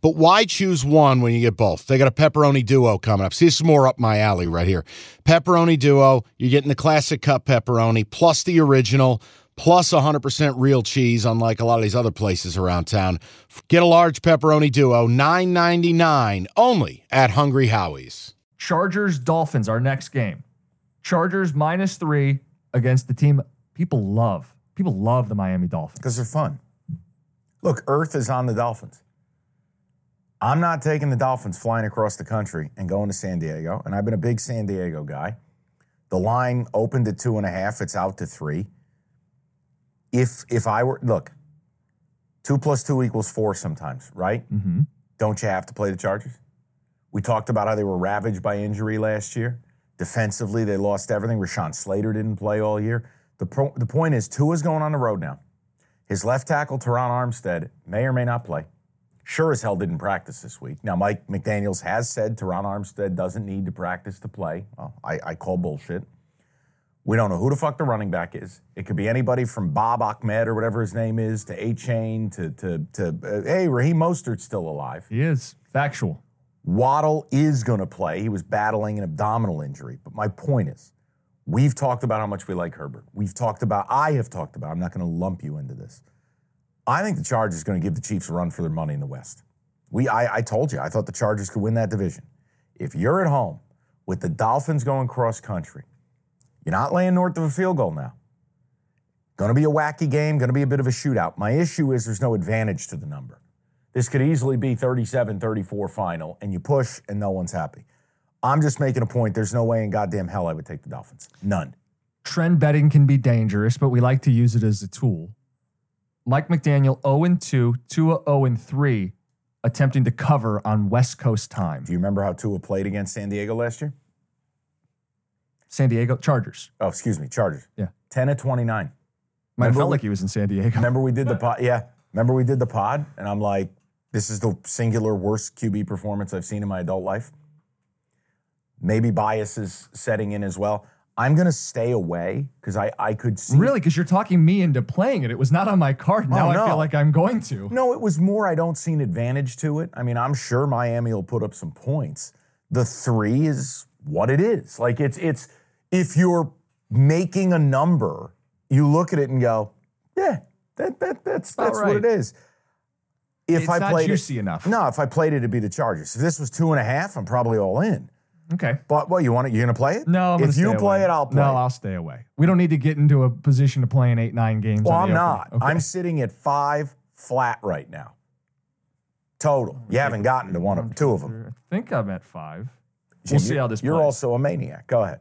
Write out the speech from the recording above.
But why choose one when you get both? They got a pepperoni duo coming up. See, this is more up my alley right here. Pepperoni duo, you're getting the classic cup pepperoni plus the original plus 100% real cheese, unlike a lot of these other places around town. Get a large pepperoni duo, $9.99 only at Hungry Howie's. Chargers Dolphins, our next game. Chargers minus three against the team people love. People love the Miami Dolphins. because they're fun. Look, Earth is on the Dolphins. I'm not taking the Dolphins flying across the country and going to San Diego. And I've been a big San Diego guy. The line opened at two and a half. It's out to three. If if I were look, two plus two equals four sometimes, right? Mm-hmm. Don't you have to play the Chargers? We talked about how they were ravaged by injury last year. Defensively, they lost everything. Rashawn Slater didn't play all year. The, pro- the point is, Tua's going on the road now. His left tackle, Terron Armstead, may or may not play. Sure as hell didn't practice this week. Now, Mike McDaniels has said Terron Armstead doesn't need to practice to play. Well, I, I call bullshit. We don't know who the fuck the running back is. It could be anybody from Bob Ahmed or whatever his name is to Achane to to to uh, hey Raheem Mostert's still alive. He is factual. Waddle is going to play. He was battling an abdominal injury. But my point is, we've talked about how much we like Herbert. We've talked about, I have talked about, I'm not going to lump you into this. I think the Chargers are going to give the Chiefs a run for their money in the West. We, I, I told you, I thought the Chargers could win that division. If you're at home with the Dolphins going cross country, you're not laying north of a field goal now. Going to be a wacky game, going to be a bit of a shootout. My issue is there's no advantage to the number. This could easily be 37 34 final, and you push and no one's happy. I'm just making a point. There's no way in goddamn hell I would take the Dolphins. None. Trend betting can be dangerous, but we like to use it as a tool. Mike McDaniel 0 2, Tua 0 3, attempting to cover on West Coast time. Do you remember how Tua played against San Diego last year? San Diego Chargers. Oh, excuse me, Chargers. Yeah. 10 at 29. Might have felt we- like he was in San Diego. Remember we did the pod? Yeah. Remember we did the pod? And I'm like, this is the singular worst QB performance I've seen in my adult life. Maybe bias is setting in as well. I'm going to stay away because I, I could see. Really? Because you're talking me into playing it. It was not on my card. Oh, now Oh, I feel like I'm going to. No, it was more I don't see an advantage to it. I mean, I'm sure Miami will put up some points. The three is what it is. Like it's it's if you're making a number, you look at it and go, yeah, that, that that's that's what it is. If It's I played juicy it, enough. No, if I played it, it'd be the Chargers. If this was two and a half, I'm probably all in. Okay. But what you want it? You're gonna play it? No, I'm if you play away. it, I'll play. No, it. I'll stay away. We don't need to get into a position to play playing eight, nine games. Well, I'm not. Okay. I'm sitting at five flat right now. Total. You haven't gotten to one of two of them. I think I'm at five. We'll see how this You're plays. also a maniac. Go ahead.